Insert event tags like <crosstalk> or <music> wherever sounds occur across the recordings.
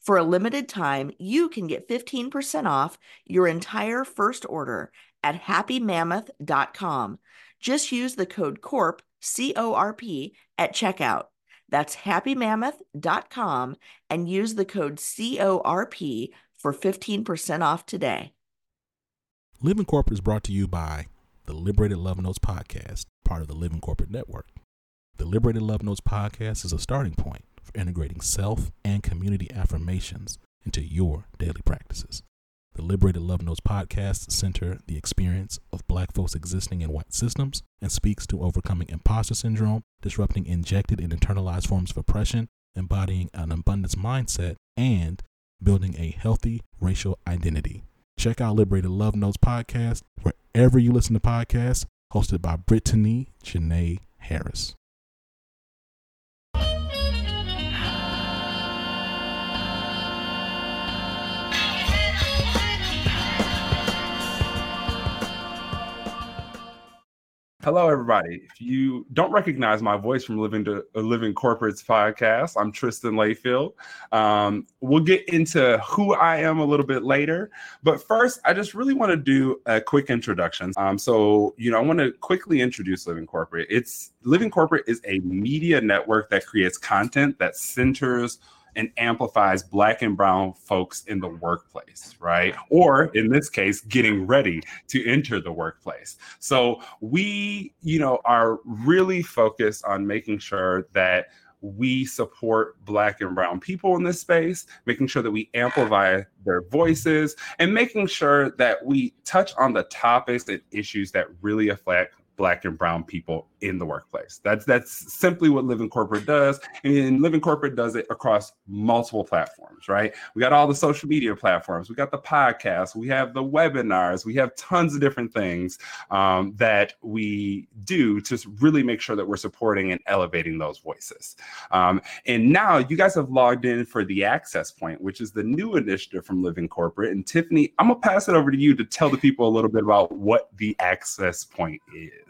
For a limited time, you can get 15% off your entire first order at happymammoth.com. Just use the code CORP, C O R P, at checkout. That's happymammoth.com and use the code CORP for 15% off today. Living Corporate is brought to you by the Liberated Love Notes podcast, part of the Living Corporate Network. The Liberated Love Notes podcast is a starting point for integrating self and community affirmations into your daily practices. The Liberated Love Notes podcast center the experience of black folks existing in white systems and speaks to overcoming imposter syndrome, disrupting injected and internalized forms of oppression, embodying an abundance mindset, and building a healthy racial identity. Check out Liberated Love Notes podcast wherever you listen to podcasts, hosted by Brittany Janae Harris. Hello, everybody. If you don't recognize my voice from Living to uh, Living Corporates podcast, I'm Tristan Layfield. Um, we'll get into who I am a little bit later, but first, I just really want to do a quick introduction. Um, so, you know, I want to quickly introduce Living Corporate. It's Living Corporate is a media network that creates content that centers and amplifies black and brown folks in the workplace, right? Or in this case, getting ready to enter the workplace. So we, you know, are really focused on making sure that we support black and brown people in this space making sure that we amplify their voices and making sure that we touch on the topics and issues that really affect black and brown people in the workplace. That's that's simply what Living Corporate does. And Living Corporate does it across multiple platforms, right? We got all the social media platforms, we got the podcast, we have the webinars, we have tons of different things um, that we do to really make sure that we're supporting and elevating those voices. Um, and now you guys have logged in for the Access Point, which is the new initiative from Living Corporate. And Tiffany, I'm gonna pass it over to you to tell the people a little bit about what the Access Point is.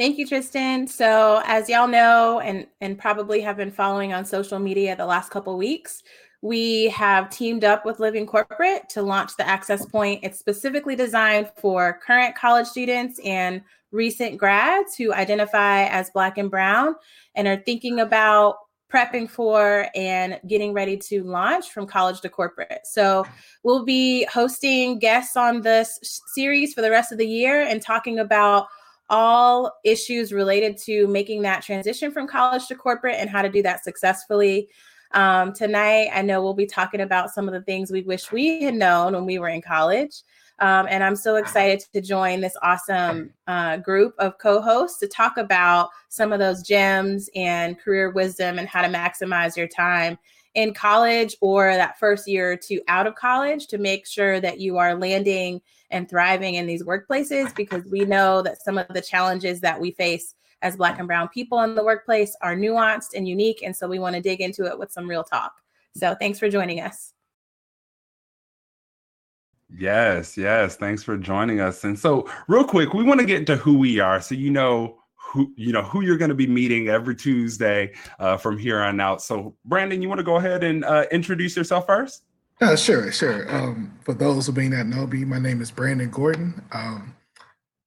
Thank you, Tristan. So, as y'all know, and and probably have been following on social media the last couple weeks, we have teamed up with Living Corporate to launch the Access Point. It's specifically designed for current college students and recent grads who identify as Black and Brown and are thinking about prepping for and getting ready to launch from college to corporate. So, we'll be hosting guests on this series for the rest of the year and talking about all issues related to making that transition from college to corporate and how to do that successfully. Um, tonight, I know we'll be talking about some of the things we wish we had known when we were in college. Um, and I'm so excited to join this awesome uh, group of co hosts to talk about some of those gems and career wisdom and how to maximize your time in college or that first year or two out of college to make sure that you are landing and thriving in these workplaces because we know that some of the challenges that we face as Black and Brown people in the workplace are nuanced and unique. And so we want to dig into it with some real talk. So thanks for joining us. Yes, yes. Thanks for joining us. And so, real quick, we want to get into who we are so you know who you know who you're going to be meeting every Tuesday uh, from here on out. So, Brandon, you want to go ahead and uh, introduce yourself first? Uh, sure, sure. Um, for those who may not know me, my name is Brandon Gordon. Um,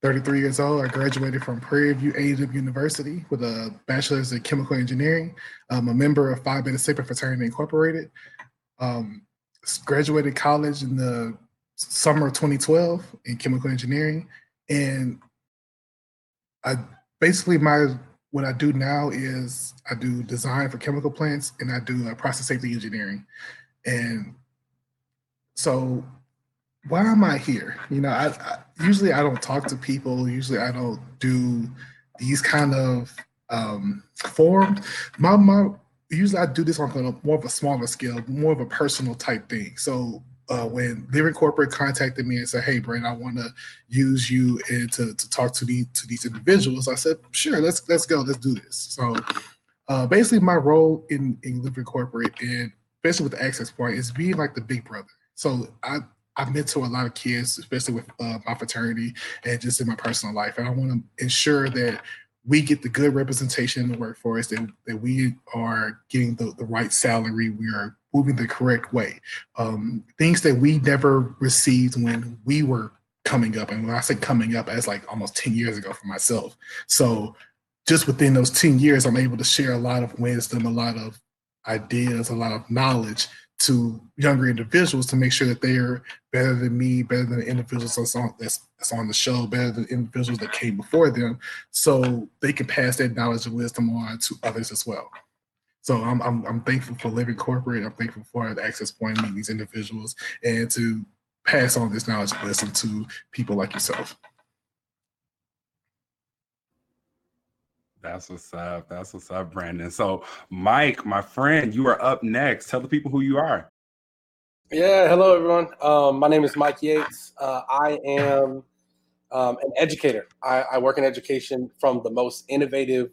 33 years old. I graduated from Prairie View A&M University with a bachelor's in chemical engineering. I'm a member of Phi Beta Sigma Fraternity Incorporated. Um, graduated college in the summer of 2012 in chemical engineering, and I basically my what I do now is I do design for chemical plants and I do uh, process safety engineering. And so why am I here? You know, I, I, usually I don't talk to people. Usually I don't do these kind of um, forums. My my usually I do this on a more of a smaller scale, more of a personal type thing. So uh, when Living Corporate contacted me and said, "Hey, Brent, I want to use you and to, to talk to these to these individuals," I said, "Sure, let's let's go, let's do this." So uh, basically, my role in in Living Corporate and especially with the Access Point is being like the big brother. So I I mentor a lot of kids, especially with uh, my fraternity and just in my personal life, and I want to ensure that we get the good representation in the workforce, that, that we are getting the, the right salary, we are moving the correct way. Um, things that we never received when we were coming up. And when I say coming up, as like almost 10 years ago for myself. So just within those 10 years, I'm able to share a lot of wisdom, a lot of ideas, a lot of knowledge to younger individuals to make sure that they are better than me, better than the individuals that's on, that's, that's on the show, better than individuals that came before them, so they can pass that knowledge and wisdom on to others as well. So I'm, I'm, I'm thankful for living corporate. I'm thankful for the access point meeting these individuals and to pass on this knowledge and wisdom to people like yourself. That's what's up. That's what's up, Brandon. So, Mike, my friend, you are up next. Tell the people who you are. Yeah, hello, everyone. Um, my name is Mike Yates. Uh, I am um, an educator. I, I, work in education from the most innovative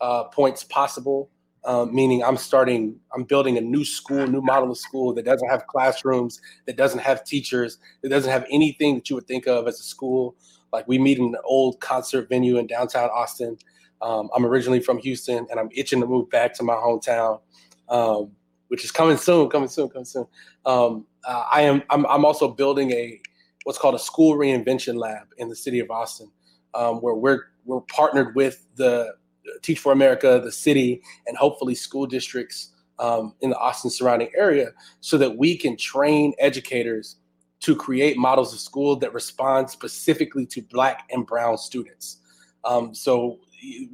uh, points possible, um, meaning I'm starting, I'm building a new school, new model of school that doesn't have classrooms, that doesn't have teachers, that doesn't have anything that you would think of as a school. Like we meet in an old concert venue in downtown Austin. Um, I'm originally from Houston, and I'm itching to move back to my hometown, um, which is coming soon, coming soon, coming soon. Um, uh, I am. I'm, I'm, also building a what's called a school reinvention lab in the city of Austin, um, where we're we're partnered with the Teach for America, the city, and hopefully school districts um, in the Austin surrounding area, so that we can train educators to create models of school that respond specifically to Black and Brown students. Um, so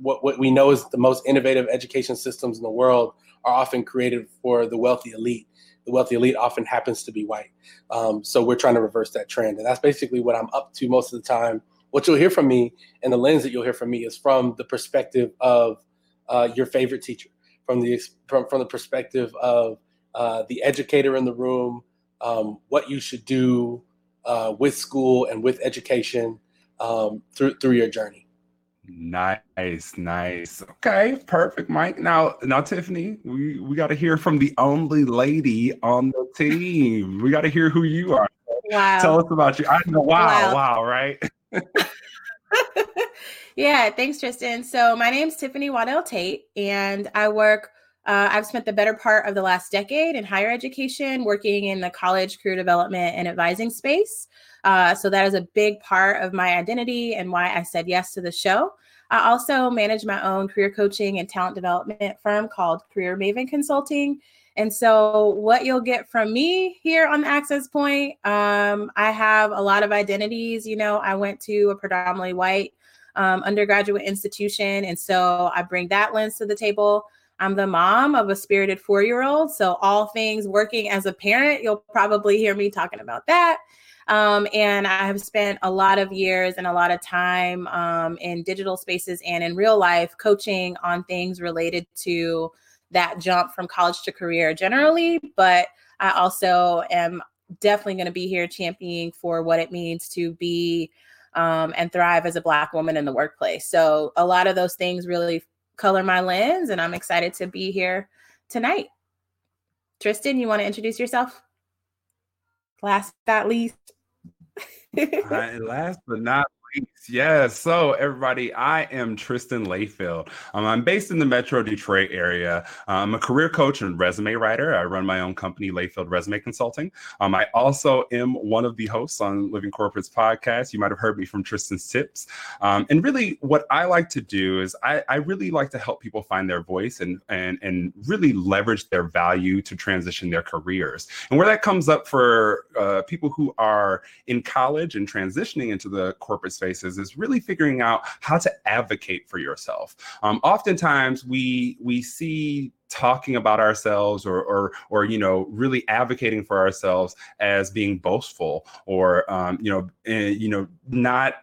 what, what we know is the most innovative education systems in the world are often created for the wealthy elite. The wealthy elite often happens to be white. Um, so we're trying to reverse that trend. And that's basically what I'm up to most of the time. What you'll hear from me and the lens that you'll hear from me is from the perspective of uh, your favorite teacher, from the, from, from the perspective of uh, the educator in the room, um, what you should do uh, with school and with education um, through, through your journey. Nice, nice. Okay, perfect, Mike. Now, now, Tiffany, we we got to hear from the only lady on the team. We got to hear who you are. Wow. Tell us about you. I know. Wow, wow, wow right? <laughs> yeah. Thanks, Tristan. So my name's Tiffany Waddell Tate, and I work. Uh, I've spent the better part of the last decade in higher education, working in the college career development and advising space. Uh, so that is a big part of my identity and why I said yes to the show. I also manage my own career coaching and talent development firm called Career Maven Consulting. And so, what you'll get from me here on the Access Point, um, I have a lot of identities. You know, I went to a predominantly white um, undergraduate institution. And so, I bring that lens to the table. I'm the mom of a spirited four year old. So, all things working as a parent, you'll probably hear me talking about that. Um, and I have spent a lot of years and a lot of time um, in digital spaces and in real life coaching on things related to that jump from college to career generally. But I also am definitely going to be here championing for what it means to be um, and thrive as a Black woman in the workplace. So a lot of those things really color my lens, and I'm excited to be here tonight. Tristan, you want to introduce yourself? Last but not least. <laughs> last but not Yes. So, everybody, I am Tristan Layfield. Um, I'm based in the Metro Detroit area. I'm a career coach and resume writer. I run my own company, Layfield Resume Consulting. Um, I also am one of the hosts on Living Corporate's podcast. You might have heard me from Tristan's Tips. Um, and really, what I like to do is I, I, really like to help people find their voice and, and, and really leverage their value to transition their careers. And where that comes up for uh, people who are in college and transitioning into the corporate space is really figuring out how to advocate for yourself. Um, oftentimes, we we see talking about ourselves or or or you know really advocating for ourselves as being boastful or um, you know eh, you know not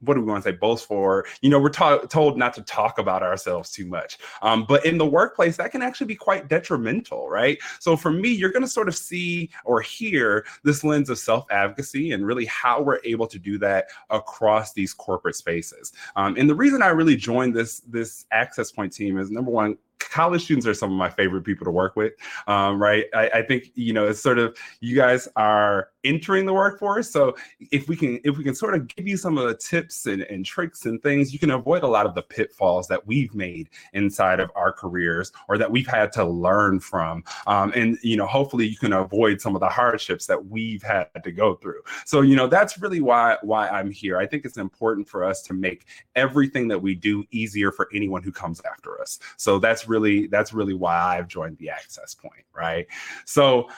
what do we want to say boast for? You know we're told not to talk about ourselves too much. Um, but in the workplace that can actually be quite detrimental right? So for me you're going to sort of see or hear this lens of self-advocacy and really how we're able to do that across these corporate spaces. Um, and the reason i really joined this this access point team is number one college students are some of my favorite people to work with. Um, right? I, I, think you know it's sort of you guys are entering the workforce. So if we can if we can sort of give you some of the tips and, and tricks and things you can avoid a lot of the pitfalls that we've made inside of our careers or that we've had to learn from. Um, and you know hopefully you can avoid some of the hardships that we've had to go through. So you know that's really why why i'm here. I think it's important for us to make everything that we do easier for anyone who comes after us. So that's really that's really why I've joined the access point, right? So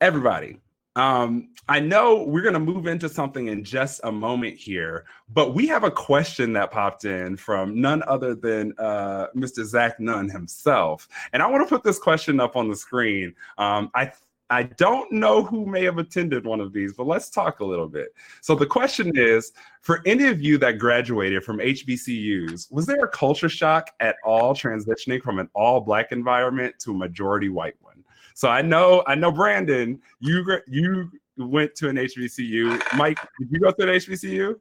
everybody, um, I know we're going to move into something in just a moment here, but we have a question that popped in from none other than uh, Mr. Zach Nunn himself. And I want to put this question up on the screen. Um, I I don't know who may have attended one of these, but let's talk a little bit. So the question is for any of you that graduated from HBCUs, was there a culture shock at all transitioning from an all black environment to a majority white one? So I know, I know, Brandon, you you went to an HBCU. Mike, did you go to an HBCU?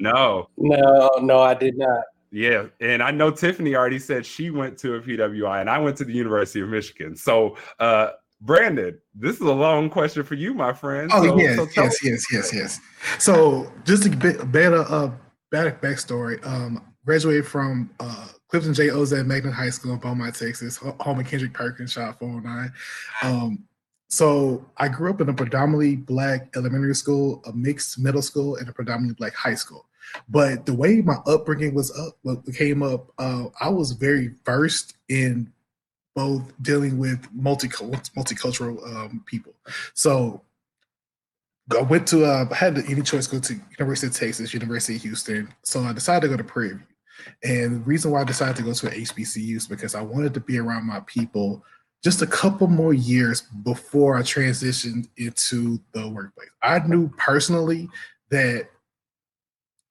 No. No, no, I did not. Yeah, and I know Tiffany already said she went to a PWI, and I went to the University of Michigan. So, uh, Brandon, this is a long question for you, my friend. Oh so, yes, so yes, yes, yes, yes. So just a bit better uh back backstory. Um, graduated from uh Clifton J. Ozen Magnet High School in Beaumont, Texas, home of Kendrick Perkins, shot 409. Um, so I grew up in a predominantly black elementary school, a mixed middle school, and a predominantly black high school. But the way my upbringing was up, what came up, uh, I was very versed in both dealing with multicultural um, people. So I went to uh, I had the any choice to go to University of Texas, University of Houston. So I decided to go to Prairie View. And the reason why I decided to go to an HBCU is because I wanted to be around my people just a couple more years before I transitioned into the workplace. I knew personally that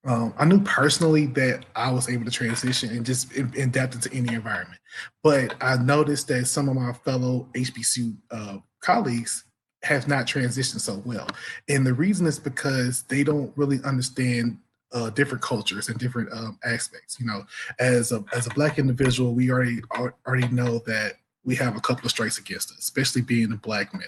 um, I knew personally that I was able to transition and just adapt into any environment. But I noticed that some of my fellow HBCU uh, colleagues have not transitioned so well. And the reason is because they don't really understand uh, different cultures and different um, aspects. You know, as a as a black individual, we already already know that we have a couple of strikes against us, especially being a black male.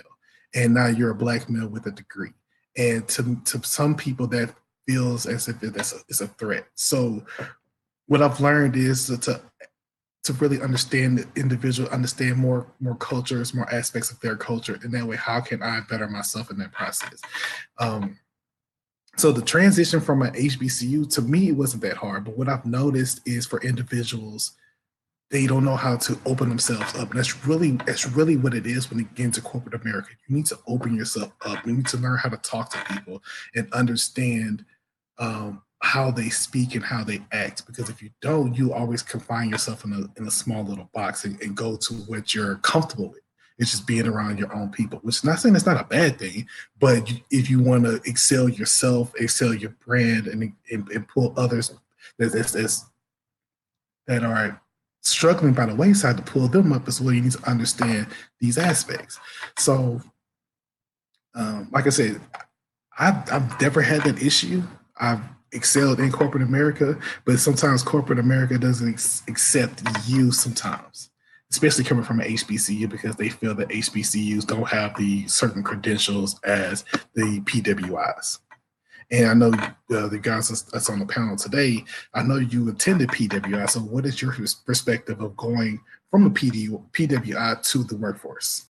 And now you're a black male with a degree. And to to some people, that feels as if it's a, it's a threat. So what I've learned is to, to to really understand the individual, understand more more cultures, more aspects of their culture, and that way, how can I better myself in that process? Um, so the transition from an HBCU to me it wasn't that hard, but what I've noticed is for individuals they don't know how to open themselves up. And that's really that's really what it is when it gets into corporate America. You need to open yourself up. You need to learn how to talk to people and understand um, how they speak and how they act. Because if you don't, you always confine yourself in a in a small little box and, and go to what you're comfortable with. It's just being around your own people, which is not saying it's not a bad thing, but if you want to excel yourself, excel your brand, and and, and pull others that, that's, that are struggling by the wayside to pull them up as well. You need to understand these aspects. So, um, like I said, I've, I've never had that issue. I've excelled in corporate America, but sometimes corporate America doesn't ex- accept you sometimes, especially coming from an HBCU because they feel that HBCUs don't have the certain credentials as the PWIs. And I know uh, the guys that's on the panel today, I know you attended PWI. So, what is your perspective of going from a PD, PWI to the workforce?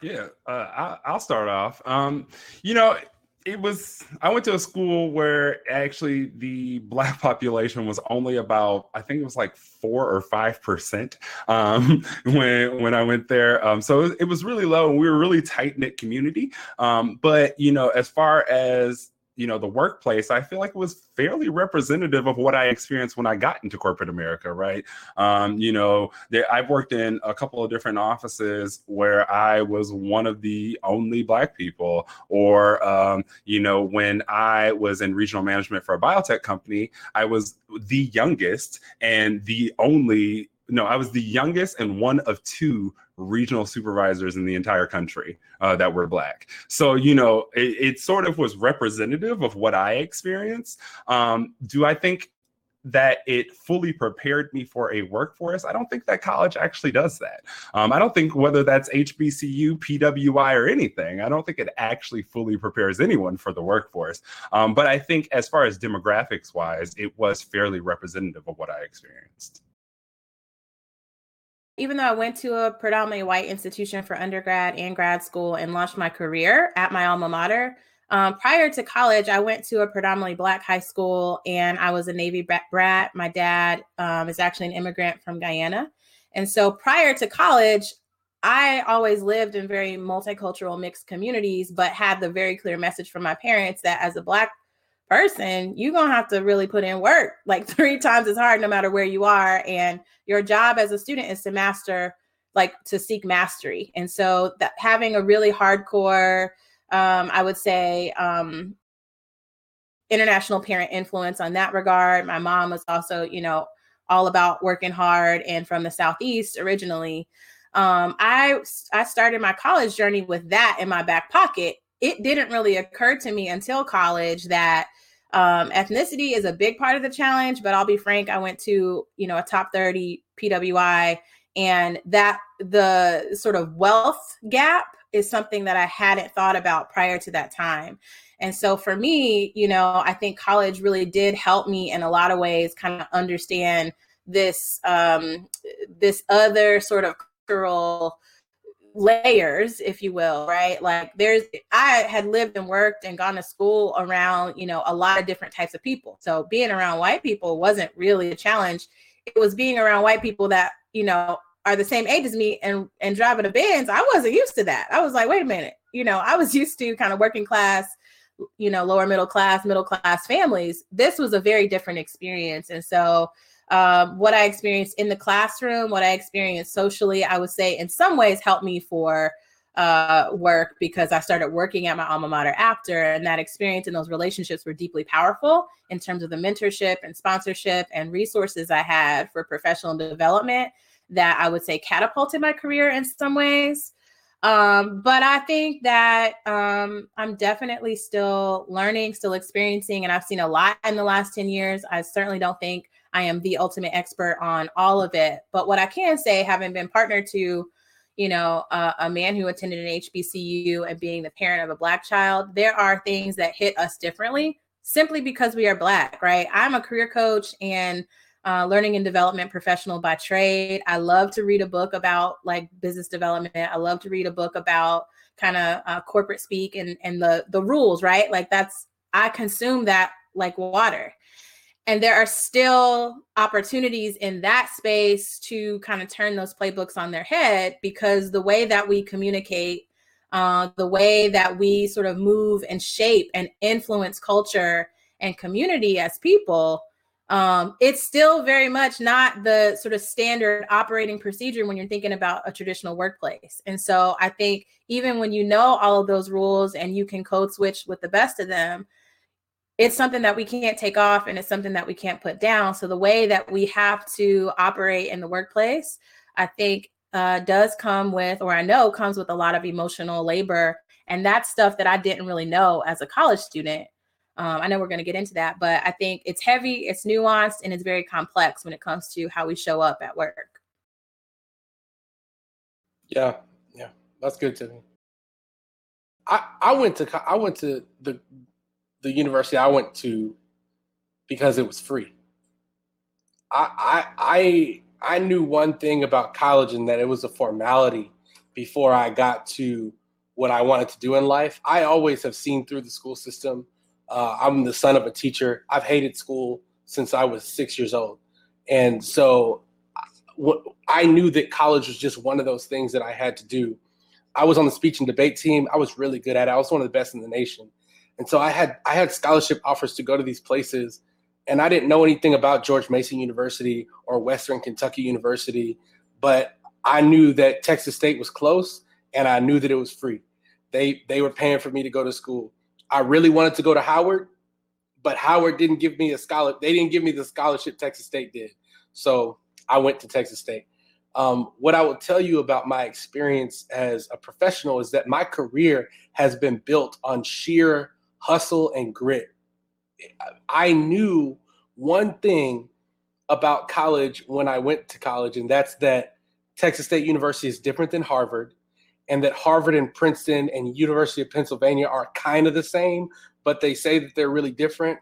Yeah, uh, I, will start off. Um, you know, it was i went to a school where actually the black <laughs> population was only about i think it was like four or five percent um, <laughs> when when i went there. Um, so it was really low and we were really tight-knit community. Um, but you know as far as you know the workplace i feel like it was fairly representative of what i experienced when i got into corporate america right? Um, you know i've worked in a couple of different offices where i was one of the only black people or um, you know when i was in regional management for a biotech company i was the youngest and the only no, I was the youngest and one of two regional supervisors in the entire country uh, that were black. So, you know, it, it, sort of was representative of what I experienced. Um, do I think that it fully prepared me for a workforce? I don't think that college actually does that. Um, I don't think whether that's HBCU, PWI, or anything, I don't think it actually fully prepares anyone for the workforce. Um, but I think as far as demographics wise, it was fairly representative of what I experienced even though I went to a predominantly white institution for undergrad and grad school and launched my career at my alma mater, um, prior to college, I went to a predominantly black high school and I was a Navy brat. My dad um, is actually an immigrant from Guyana. And so prior to college, I always lived in very multicultural mixed communities, but had the very clear message from my parents that as a black person, you're going to have to really put in work like <laughs> three times as hard, no matter where you are. And your job as a student is to master, like to seek mastery. And so that having a really hardcore, um, I would say, um, international parent influence on that regard. My mom was also, you know, all about working hard and from the Southeast originally. Um, I, I started my college journey with that in my back pocket it didn't really occur to me until college that um, ethnicity is a big part of the challenge, but I'll be frank, I went to, you know, a top 30 PWI and that the sort of wealth gap is something that I hadn't thought about prior to that time. And so for me, you know, I think college really did help me in a lot of ways kind of understand this um this other sort of cultural layers if you will right? Like there's i had lived and worked and gone to school around you know a lot of different types of people. So being around white people wasn't really a challenge. It was being around white people that you know are the same age as me and and driving a Benz i wasn't used to that. I was like wait a minute you know i was <laughs> used to kind of working class you know lower middle class middle class families. This was a very different experience. And so um, what I experienced in the classroom, what I experienced socially, I would say in some ways helped me for uh, work because I started working at my alma mater after, and that experience and those relationships were deeply powerful in terms of the mentorship and sponsorship and resources I had for professional development that I would say catapulted my career in some ways. Um, but I think that um, I'm definitely still learning, still experiencing, and I've seen a lot in the last 10 years. I certainly don't think I am the ultimate expert on all of it. But what I can say, having been partnered to, you know, a man who attended an HBCU and being the parent of a black child, there are things that hit us differently simply because we are black, right? I'm a career coach and uh, learning and development professional by trade. I love to read a book about like business development. I love to read a book about kind of uh, corporate speak and and the the rules, right? Like that's I consume that like water and there are still opportunities in that space to kind of turn those playbooks on their head because the way that we communicate uh, the way that we sort of move and shape and influence culture and community as people um, it's still very much not the sort of standard operating procedure when you're thinking about a traditional workplace. And so i think even when you know all of those rules and you can code switch with the best of them it's something that we can't take off and it's something that we can't put down. So the way that we have to operate in the workplace, I think uh, does come with, or I know comes with a lot of emotional labor. And that's stuff that I didn't really know as a college student. Um, I know we're going to get into that, but I think it's heavy, it's nuanced, and it's very complex when it comes to how we show up at work. Yeah, yeah, that's good to me. I, I went to I went to the the university I went to because it was free. I I I, I knew one thing about college and that it was a formality before I got to what I wanted to do in life. I always have seen through the school system. Uh, I'm the son of a teacher. I've hated school since I was six years old. And so I knew that college was just one of those things that I had to do. I was on the speech and debate team. I was really good at it. I was one of the best in the nation. And so I had I had scholarship offers to go to these places and I didn't know anything about George Mason University or Western Kentucky University, but I knew that Texas State was close and I knew that it was free. They they were paying for me to go to school. I really wanted to go to Howard, but Howard didn't give me a scholarship. They didn't give me the scholarship Texas State did. So I went to Texas State. Um, what I will tell you about my experience as a professional is that my career has been built on sheer hustle and grit. I knew one thing about college when I went to college, and that's that Texas State University is different than Harvard, and that Harvard and Princeton and University of Pennsylvania are kind of the same, but they say that they're really different.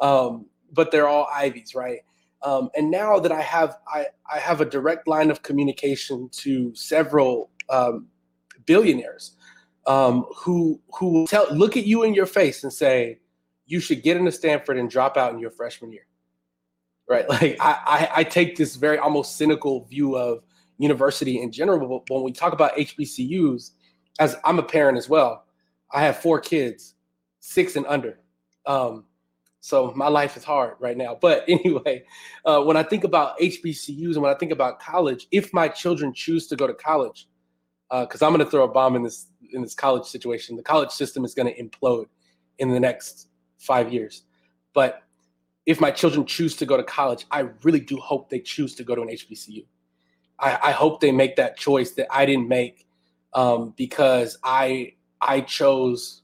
Um, but they're all Ivies, right? Um, and now that I have I, I have a direct line of communication to several um, billionaires um, who who will tell look at you in your face and say you should get into Stanford and drop out in your freshman year. Right. <laughs> Like I, I, I take this very almost cynical view of university in general. But when we talk about HBCUs, as I'm a parent as well, I have four kids, six and under. Um, so my life is hard right now. <laughs> But anyway, uh, when I think about HBCUs and when I think about college, if my children choose to go to college, because uh, I'm going to throw a bomb in this in this college situation, the college system is going to implode in the next five years. But if my children choose to go to college, I really do hope they choose to go to an HBCU. I, I hope they make that choice that I didn't make um, because I I chose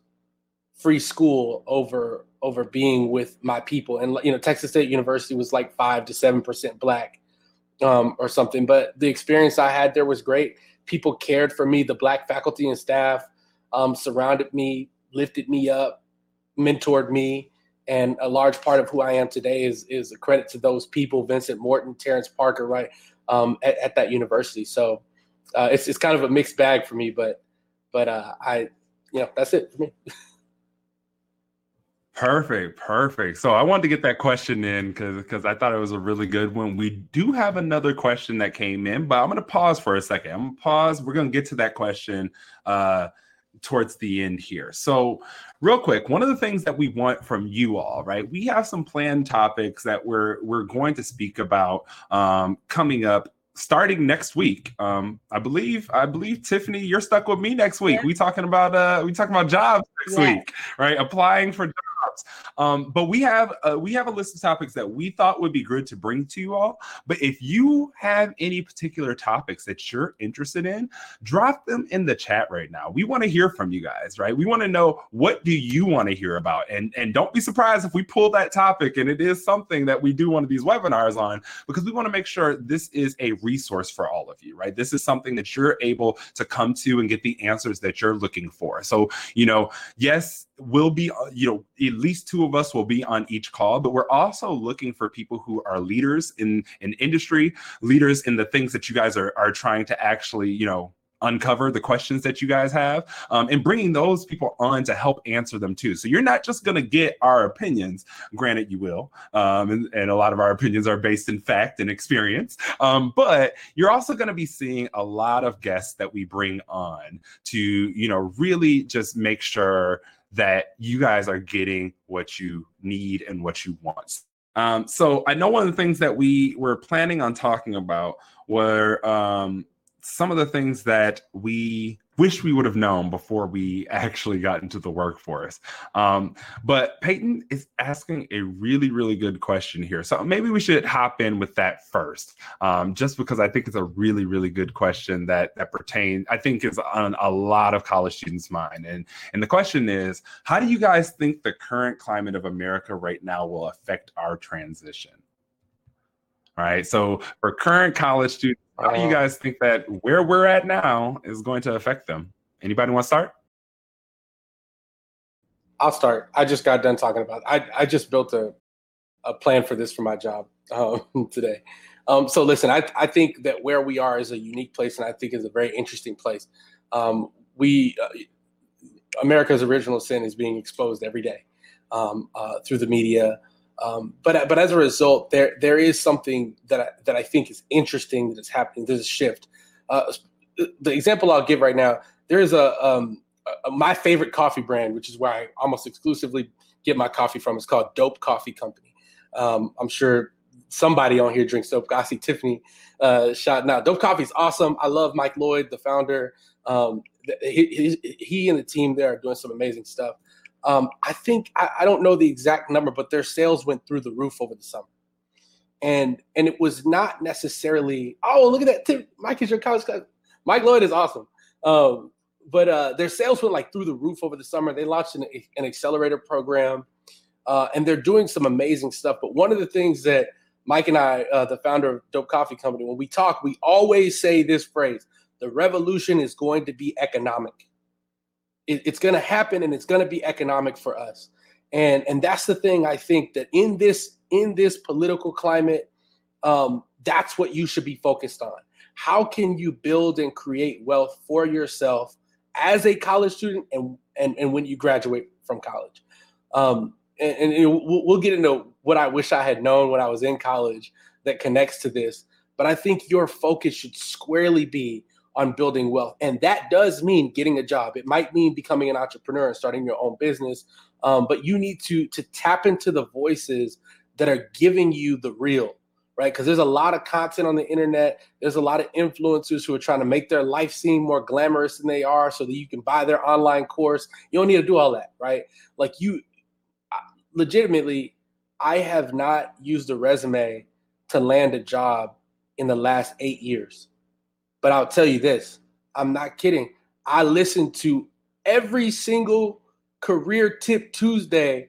free school over over being with my people. And you know, Texas State University was like five to seven percent black um, or something. But the experience I had there was great. People cared for me. The black faculty and staff um, surrounded me, lifted me up, mentored me. And a large part of who I am today is is a credit to those people, Vincent Morton, Terrence Parker, right, um, at, at, that university. So uh, it's it's kind of a mixed bag for me, but but uh, I, you know, that's it for me. <laughs> Perfect, perfect. So I wanted to get that question in because because I thought it was a really good one. We do have another question that came in, but I'm going to pause for a second. I'm going to pause. We're going to get to that question uh, towards the end here. So, real quick, one of the things that we want from you all, right? We have some planned topics that we're we're going to speak about um, coming up starting next week. Um, I believe, I believe Tiffany, you're stuck with me next week. Yeah. We talking about uh, we talking about jobs next yeah. week, right? Applying for jobs. Um, but we have uh, we have a list of topics that we thought would be good to bring to you all. But if you have any particular topics that you're interested in, drop them in the chat right now. We want to hear from you guys, right? We want to know what do you want to hear about, and and don't be surprised if we pull that topic and it is something that we do one of these webinars on because we want to make sure this is a resource for all of you, right? This is something that you're able to come to and get the answers that you're looking for. So you know, yes, we'll be uh, you know least two of us will be on each call, but we're also looking for people who are leaders in in industry, leaders in the things that you guys are are trying to actually, you know, uncover the questions that you guys have um, and bringing those people on to help answer them too. So you're not just going to get our opinions granted you will um, and, and, a lot of our opinions are based in fact and experience um, but you're also going to be seeing a lot of guests that we bring on to you know really just make sure that you guys are getting what you need and what you want. Um, so I know one of the things that we were planning on talking about were um, some of the things that we wish we would have known before we <laughs> actually got into the workforce. Um, but Peyton is asking a really, really good question here. So maybe we should hop in with that first, um, just because I think it's a really, really good question that that pertains, I think, is on a lot of college students' mind. And and the question is, how do you guys think the current climate of America right now will affect our transition? Right. So for current college students, how do you uh, guys think that where we're at now is going to affect them? Anybody want to start? I'll start. I just got done talking about. It. I I just built a a plan for this for my job um, <laughs> today. Um, so listen, I I think that where we are is a unique place, and I think is a very interesting place. Um, we uh, America's original sin is being exposed every day um, uh, through the media. Um, but but as a result, there there is something that I, that I think is interesting that is happening. There's a shift. Uh, the example I'll give right now, there is a, um, a, my favorite coffee brand, which is where I almost exclusively get my coffee from. It's called Dope Coffee Company. Um, I'm sure somebody on here drinks dope. I see Tiffany uh, shouting out. Dope Coffee is awesome. I love Mike Lloyd, the founder. Um, he, he, he, and the team there are doing some amazing stuff. Um, I think I, I, don't know the exact number, but their sales went through the roof over the summer, and and it was not necessarily. Oh, look at that! Mike is your college class. Mike Lloyd is awesome. Um, but uh, their sales went like through the roof over the summer. They launched an, an accelerator program, uh, and they're doing some amazing stuff. But one of the things that Mike and I, uh, the founder of Dope Coffee Company, when we talk, we always say this phrase: "The revolution is going to be economic." It, it's going to happen, and it's going to be economic for us. And and that's the thing I think that in this in this political climate, um, that's what you should be focused on. How can you build and create wealth for yourself as a college student and and, and when you graduate from college? Um, and, and we'll, we'll get into what I wish I had known when I was in college that connects to this. But I think your focus should squarely be on building wealth. And that does mean getting a job. It might mean becoming an entrepreneur and starting your own business. Um, but you need to to tap into the voices that are giving you the real, right? Because there's a lot of content on the internet. There's a lot of influencers who are trying to make their life seem more glamorous than they are so that you can buy their online course. You don't need to do all that, right? Like you legitimately, I have not used a resume to land a job in the last eight years. But I'll tell you this I'm not kidding. I listened to every single career tip Tuesday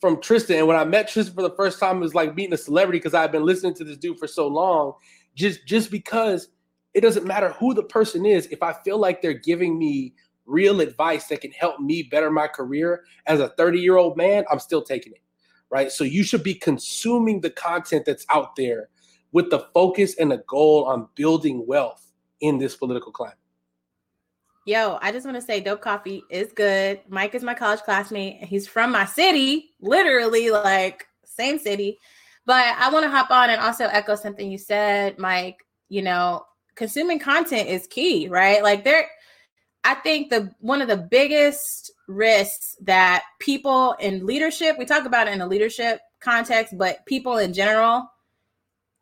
from Tristan. And when I met Tristan for the first time, it was like meeting a celebrity because I've been listening to this dude for so long. Just just because it doesn't matter who the person is, if I feel like they're giving me real advice that can help me better my career as a 30 year old man, I'm still taking it. Right. So you should be consuming the content that's out there with the focus and the goal on building wealth in this political climate. Yo, I just want to say Dope Coffee is good. Mike is my college classmate. He's from my city, literally like same city. But I want to hop on and also echo something you said, Mike. You know, consuming content is key, right? Like there I think the one of the biggest risks that people in leadership, we talk about it in a leadership context, but people in general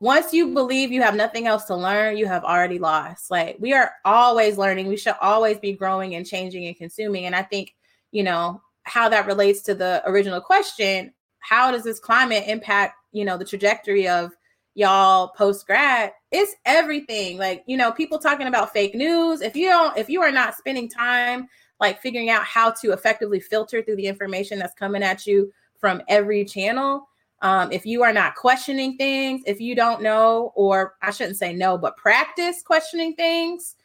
once you believe you have nothing else to learn, you have already lost. Like we are always learning. We should always be growing and changing and consuming. And I think, you know, how that relates to the original question, how does this climate impact, you know, the trajectory of y'all post grad? It's everything. Like, you know, people talking about fake news. If you don't, if you are not spending time like figuring out how to effectively filter through the information that's coming at you from every channel, um, if you are not questioning things, if you don't know, or I shouldn't say no, but practice questioning things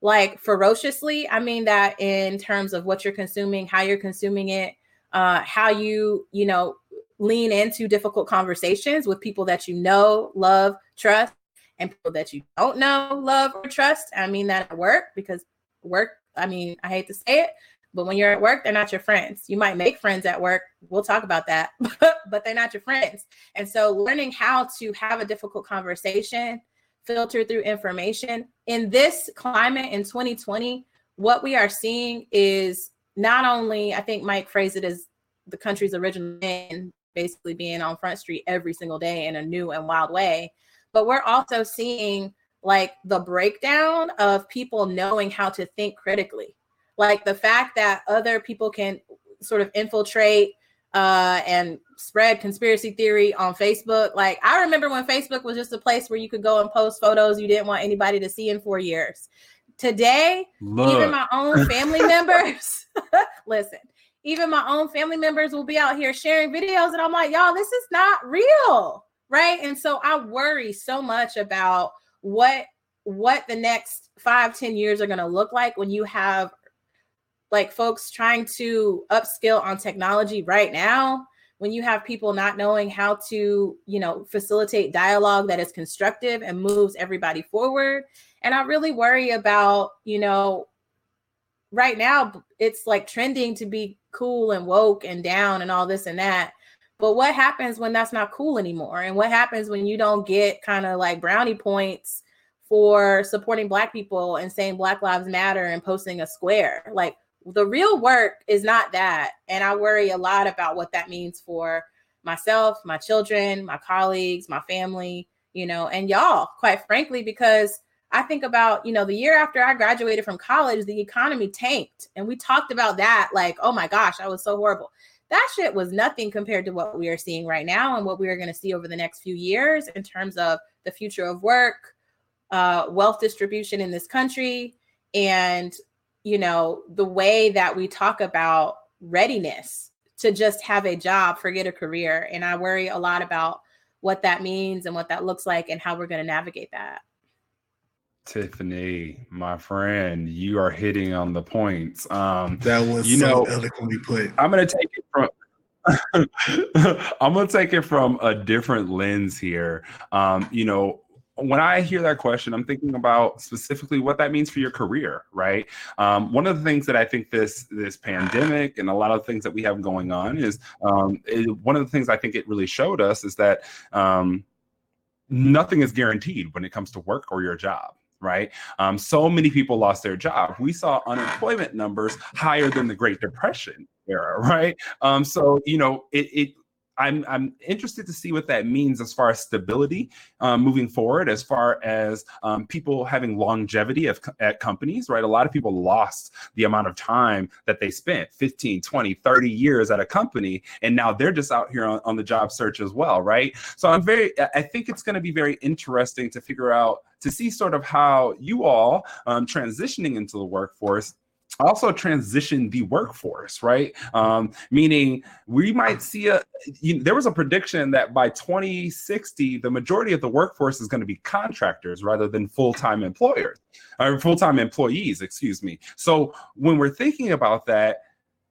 like ferociously, I mean that in terms of what you're consuming, how you're consuming it, uh, how you, you know, lean into difficult conversations with people that you know, love, trust, and people that you don't know, love, or trust. I mean that at work because work, I mean, I hate to say it, but when you're at work, they're not your friends. You might make friends at work. We'll talk about that, <laughs> but they're not your friends. And so, learning how to have a difficult conversation, filter through information in this climate in 2020, what we are seeing is not only, I think Mike phrased it as the country's original man basically being on Front Street every single day in a new and wild way, but we're also seeing like the breakdown of people knowing how to think critically like the fact that other people can sort of infiltrate uh, and spread conspiracy theory on Facebook. Like I remember when Facebook was just a place where you could go and post photos you didn't want anybody to see in four years. Today, Look. even my own family <laughs> members, <laughs> listen, even my own family members will be out here sharing videos, and I'm like, y'all, this is not real, right? And so I worry so much about what what the next five ten years are going to look like when you have like folks trying to upskill on technology right now when you have people not knowing how to you know facilitate dialogue that is constructive and moves everybody forward and i really worry about you know right now it's like trending to be cool and woke and down and all this and that. But what happens when that's not cool anymore? And what happens when you don't get kind of like brownie points for supporting Black people and saying Black Lives Matter and posting a square? Like the real work is not that. And I worry a lot about what that means for myself, my children, my colleagues, my family, you know, and y'all, quite frankly, because I think about, you know, the year after I graduated from college, the economy tanked. And we talked about that like, oh my gosh, that was so horrible that shit was nothing compared to what we are seeing right now and what we are going to see over the next few years in terms of the future of work, uh, wealth distribution in this country, and you know the way that we talk about readiness to just have a job, forget a career. And I worry a lot about what that means and what that looks like and how we're going to navigate that. Tiffany, my friend, you are hitting on the points. Um, that was you so know eloquently put. I'm going to take it from. <laughs> I'm gonna take it from a different lens here. Um, you know, when I hear that question, I'm thinking about specifically what that means for your career, right? Um, one of the things that I think this this pandemic and a lot of things that we have going on is, um, is one of the things I think it really showed us is that um, nothing is guaranteed when it comes to work or your job right? Um, so many people lost their job. We saw unemployment numbers higher than the Great Depression era, <laughs> right? Um, so you know, it, it I'm I'm interested to see what that means as far as stability um, moving forward, as far as um, people having longevity of, at companies, right? A lot of people lost the amount of time that they spent 15, 20, 30 years at a company, and now they're just out here on, on the job search as well, right? So I'm very, I think it's going to be very interesting to figure out to see sort of how you all um, transitioning into the workforce also transition the workforce, right? Um, meaning we might see a, you, there was a prediction that by 2060, the majority of the workforce is going to be contractors rather than full time employers or full time employees, excuse me. So when we're thinking about that,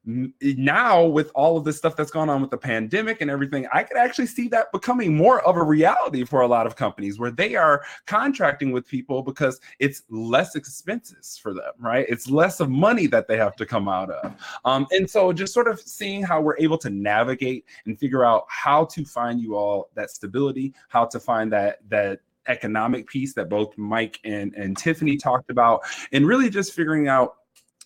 now with all of this stuff that's gone on with the pandemic and everything i could actually see that becoming more of a reality for a lot of companies where they are contracting with people because it's less expenses for them right? It's less of money that they have to come out of. Um, and so just sort of seeing how we're able to navigate and figure out how to find you all that stability how to find that that economic piece that both mike and, and tiffany talked about and really just figuring out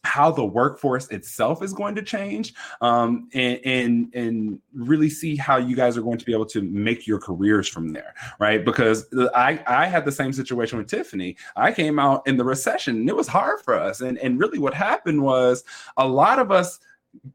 how the workforce itself is going to change um, and, and and really see how you guys are going to be able to make your careers from there right? Because i i had the same situation with tiffany. I came out in the recession and it was hard for us. And and really what happened was a lot of us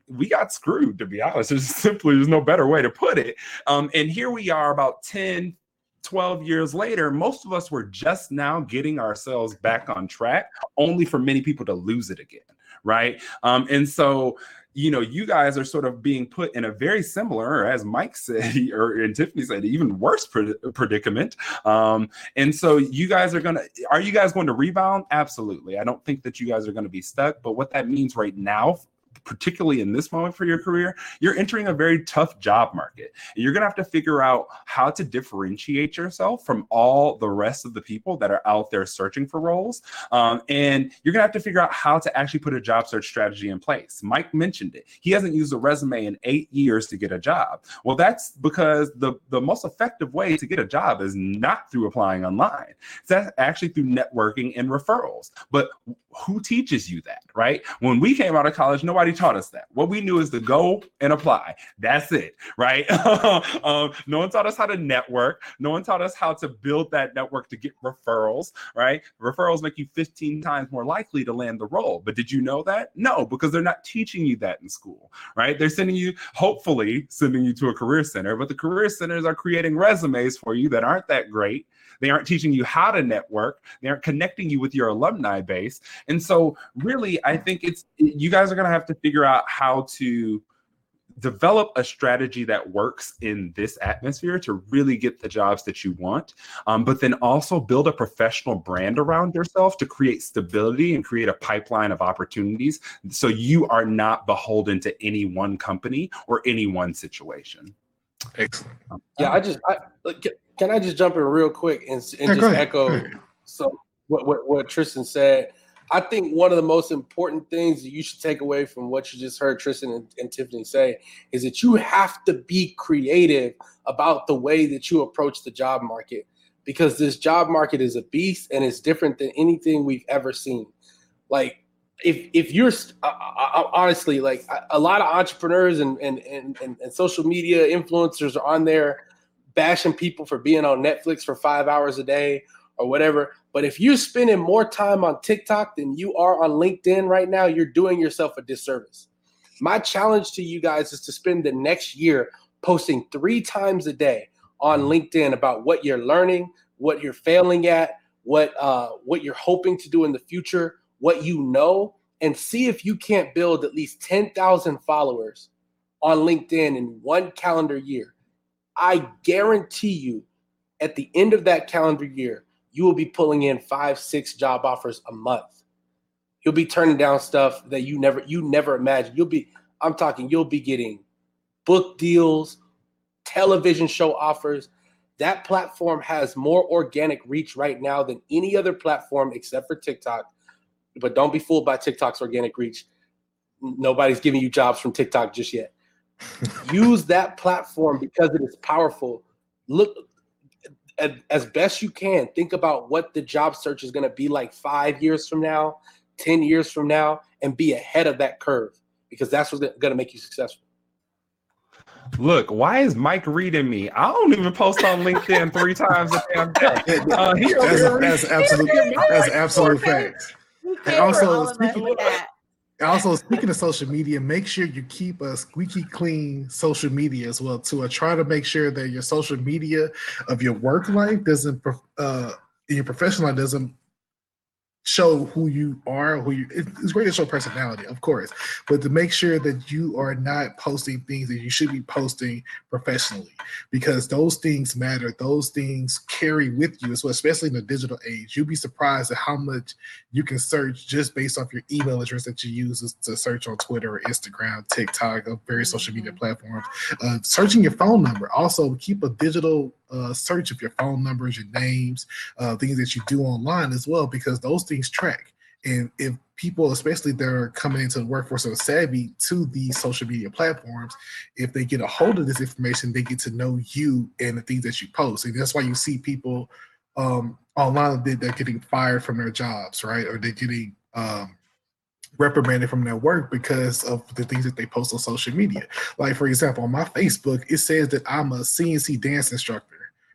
we got screwed to be honest. <laughs> There's simply there's no better way to put it. Um, and here we are about 10 12 years later, most of us were just now getting ourselves back on track, only for many people to lose it again. Right. Um, and so, you know, you guys are sort of being put in a very similar, as Mike <laughs> said, or and Tiffany said, even worse predicament. Um, and so, you guys are to, are you guys going to rebound? Absolutely. I don't think that you guys are going to be stuck. But what that means right now particularly in this moment for your career, you're entering a very tough job market. And you're going to have to figure out how to differentiate yourself from all the rest of the people that are out there searching for roles. Um, and you're going to have to figure out how to actually put a job search strategy in place. Mike mentioned it. He hasn't used a resume in eight years to get a job. Well, that's because the, the most effective way to get a job is not through applying online. It's actually through networking and referrals. But who teaches you that, right? When we came out of college, nobody taught us that. What we knew is to go and apply. That's it, right? <laughs> um, no one taught us how to network. No one taught us how to build that network to get referrals, right? Referrals make you 15 times more likely to land the role. But did you know that? No, because they're not teaching you that in school, right? They're sending you, hopefully, sending you to a career center, but the career centers are creating resumes for you that aren't that great they aren't teaching you how to network. They aren't connecting you with your alumni base. And so, really, I think it's you guys are going to have to figure out how to develop a strategy that works in this atmosphere to really get the jobs that you want um, but then also build a professional brand around yourself to create stability and create a pipeline of opportunities so you are not beholden to any one company or any one situation excellent yeah i just I, can I just jump in real quick and, and yeah, just echo so what, what, what Tristan said? I think one of the most important things that you should take away from what you just heard Tristan and, and Tiffany say is that you have to be creative about the way that you approach the job market because this job market is a beast and it's different than anything we've ever seen. Like if if you're uh, uh, honestly like a lot of entrepreneurs and, and and and social media influencers are on there bashing people for being on Netflix for five hours a day or whatever. But if you're spending more time on TikTok than you are on LinkedIn right now, you're doing yourself a disservice. My challenge to you guys is to spend the next year posting three times a day on LinkedIn about what you're learning, what you're failing at, what uh, what you're hoping to do in the future, what you know, and see if you can't build at least 10,000 followers on LinkedIn in one calendar year. I guarantee you, at the end of that calendar year, you will be pulling in five, six job offers a month. You'll be turning down stuff that you never you never imagined. You'll be, I'm talking, you'll be getting book deals, television show offers. That platform has more organic reach right now than any other platform except for TikTok. But don't be fooled by TikTok's organic reach. Nobody's giving you jobs from TikTok just yet. Use that platform because it is powerful. Look as best you can. Think about what the job search is going to be like five years from now, 10 years from now, and be ahead of that curve because that's what's going to make you successful. Look, why is Mike reading me? I don't even post on LinkedIn three times a damn day. <laughs> Uh, that's, that's absolute. That's absolute fact. And also, speaking, also speaking of social media, make sure you keep a squeaky clean social media as well too. I try to make sure that your social media of your work life doesn't, uh, your professional life doesn't show who you are, who you it's great to show personality, of course, but to make sure that you are not posting things that you should be posting professionally because those things matter. Those things carry with you, so especially in the digital age. You'd be surprised at how much you can search just based off your email address that you use to search on Twitter or Instagram, TikTok, or various mm-hmm. social media mm-hmm. platforms. Uh, searching your phone number. Also, keep a digital uh, search of your phone numbers, your names, uh, things that you do online as well, because those things track. And if people, especially that are coming into the workforce are savvy to these social media platforms, if they get a hold of this information, they get to know you and the things that you post. And that's why you see people um, online that they're getting fired from their jobs, right? Or they're getting um, reprimanded from their work because of the things that they post on social media. Like, for example, on my Facebook, it says that I'm a CNC dance instructor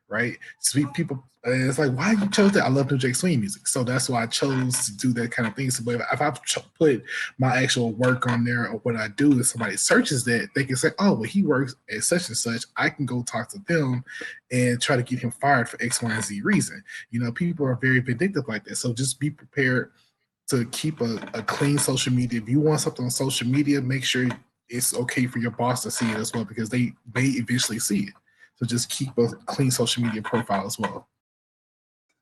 right? Sweet people. it's like, why you chose that? I love New Jack Swing music, so that's why I chose to do that kind of thing. So, but if I put my actual work on there or what I do, and somebody searches that, they can say, "Oh, well, he works at such and such." I can go talk to them and try to get him fired for X, Y, and Z reason. You know, people are very vindictive like that. So just be prepared to keep a, a clean social media. If you want something on social media, make sure it's okay for your boss to see it as well because they may eventually see it. So just keep a clean social media profile as well.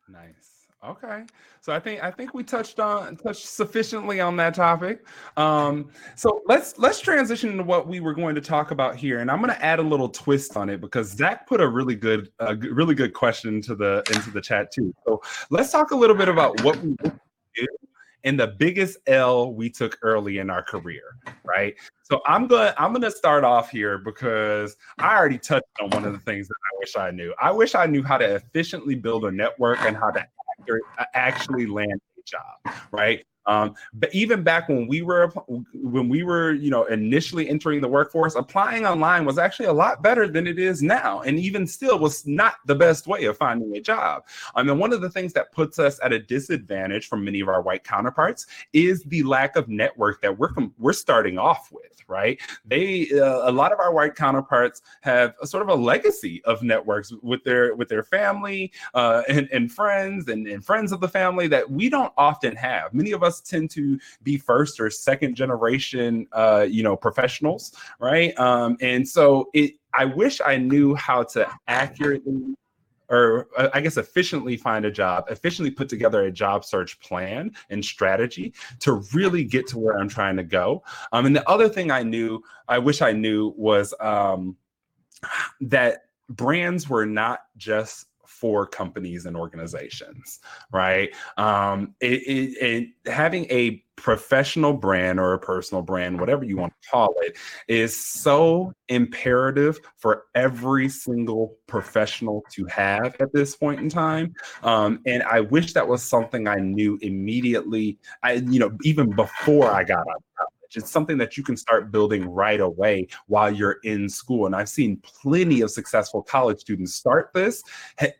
Nice. Okay. So I think I think we touched on touched sufficiently on that topic. Um, so let's let's transition to what we were going to talk about here, and I'm going to add a little twist on it because Zach put a really good a really good question into the into the chat too. So let's talk a little bit about what we do and the biggest L we took early in our career, right? So I'm going I'm going to start off here because I already touched on one of the things that I wish I knew. I wish I knew how to efficiently build a network and how to uh, actually land a job, right? Um, but even back when we were when we were you know initially entering the workforce, applying online was actually a lot better than it is now, and even still was not the best way of finding a job. I mean, one of the things that puts us at a disadvantage from many of our white counterparts is the lack of network that we're we're starting off with. Right? They uh, a lot of our white counterparts have a sort of a legacy of networks with their with their family uh, and, and friends and, and friends of the family that we don't often have. Many of us tend to be first or second generation, uh, you know, professionals, right? Um, and so it, I wish I knew how to accurately or uh, I guess efficiently find a job, efficiently put together a job search plan and strategy to really get to where I'm trying to go. Um, and the other thing I knew, I wish I knew was um, that brands were not just for companies and organizations, right? Um, it, it, it, having a professional brand or a personal brand, whatever you want to call it, is so imperative for every single professional to have at this point in time. Um, and I wish that was something I knew immediately. I, you know, even before I got out it's something that you can start building right away while you're in school. And I've seen plenty of successful college students start this,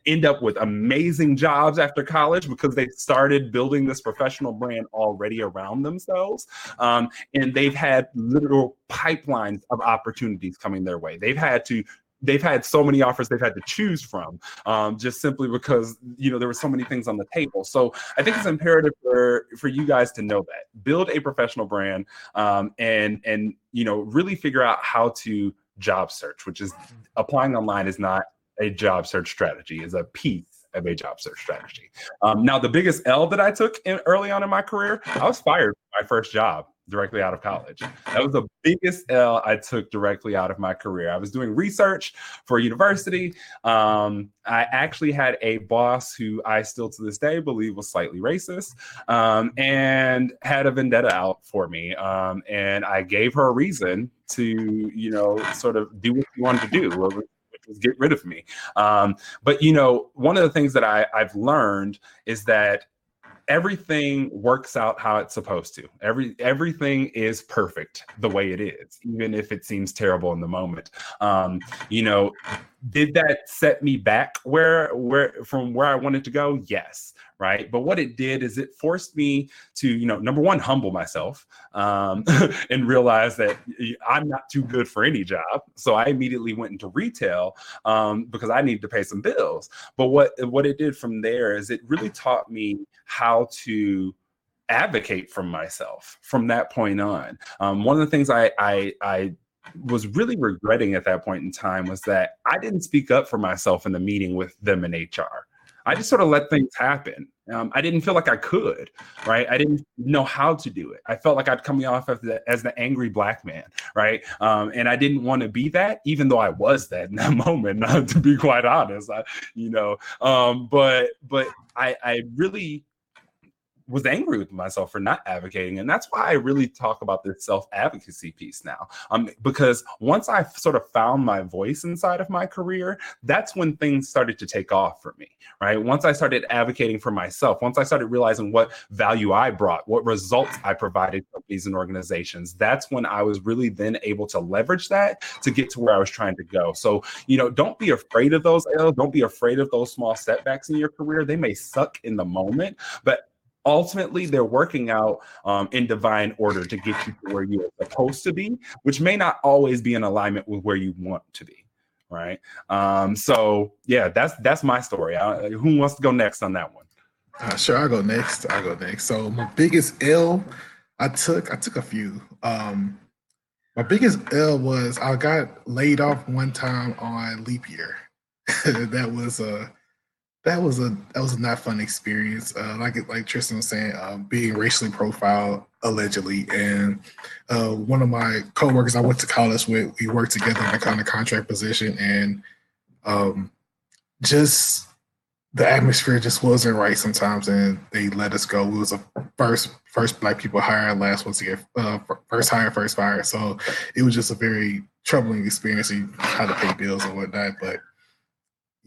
end up with amazing jobs after college because they started building this professional brand already around themselves. Um, and they've had literal pipelines of opportunities coming their way. They've had to they've had so many offers they've had to choose from um, just simply because you know there were so many things on the table. So i think it's imperative for for you guys to know that. Build a professional brand um, and and you know really figure out how to job search which is applying online is not a job search strategy is a piece of a job search strategy. Um, now the biggest l that i took in, early on in my career i was fired my first job directly out of college. That was the biggest L I took directly out of my career. I was doing research for university. Um, I actually had a boss who I still to this day believe was slightly racist um, and had a vendetta out for me. Um, and I gave her a reason to, you know, sort of do what she wanted to do. Get rid of me. Um, but you know, one of the things that I, I've learned is that everything works out how it's supposed to. Every everything is perfect the way it is, even if it seems terrible in the moment. Um, you know, did that set me back where where from where I wanted to go? Yes right but what it did is it forced me to you know number one humble myself um, <laughs> and realize that i'm not too good for any job so i immediately went into retail um, because i needed to pay some bills but what what it did from there is it really taught me how to advocate for myself from that point on um, one of the things i i, I was really regretting at that point in time was that I didn't speak up for myself in the meeting with them in HR. I just sort of let things happen. Um, I didn't feel like I could, right? I didn't know how to do it. I felt like I'd come off as the, as the angry black man, right? Um, and I didn't want to be that, even though I was that in that <laughs> moment. <laughs> to be quite honest, I, you know. Um, but but I I really was angry with myself for not advocating. And that's why I really talk about this self advocacy piece now. Um, because once I sort of found my voice inside of my career, that's when things started to take off for me, right? Once I started advocating for myself, once I started realizing what value I brought, what results I provided companies and organizations, that's when I was really then able to leverage that to get to where I was trying to go. So, you know, don't be afraid of those L's, don't be afraid of those small setbacks in your career. They may suck in the moment, but ultimately they're working out um, in divine order to get you to where you're supposed to be which may not always be in alignment with where you want to be right? Um, so yeah that's that's my story. Uh, who wants to go next on that one? Uh, sure i'll go next. I'll go next. So my biggest l i took i took a few. Um, my biggest l was i got laid off one time on leap year. <laughs> That was a uh, that was a that was a not fun experience. Uh, like like Tristan was saying, uh, being racially profiled allegedly, and uh, one of my coworkers I went to college with, we worked together in a kind of contract position, and um, just the atmosphere just wasn't right sometimes, and they let us go. We was a first first black people hired, last ones to get uh, first hired, first fired. So it was just a very troubling experience. You how to pay bills and whatnot, but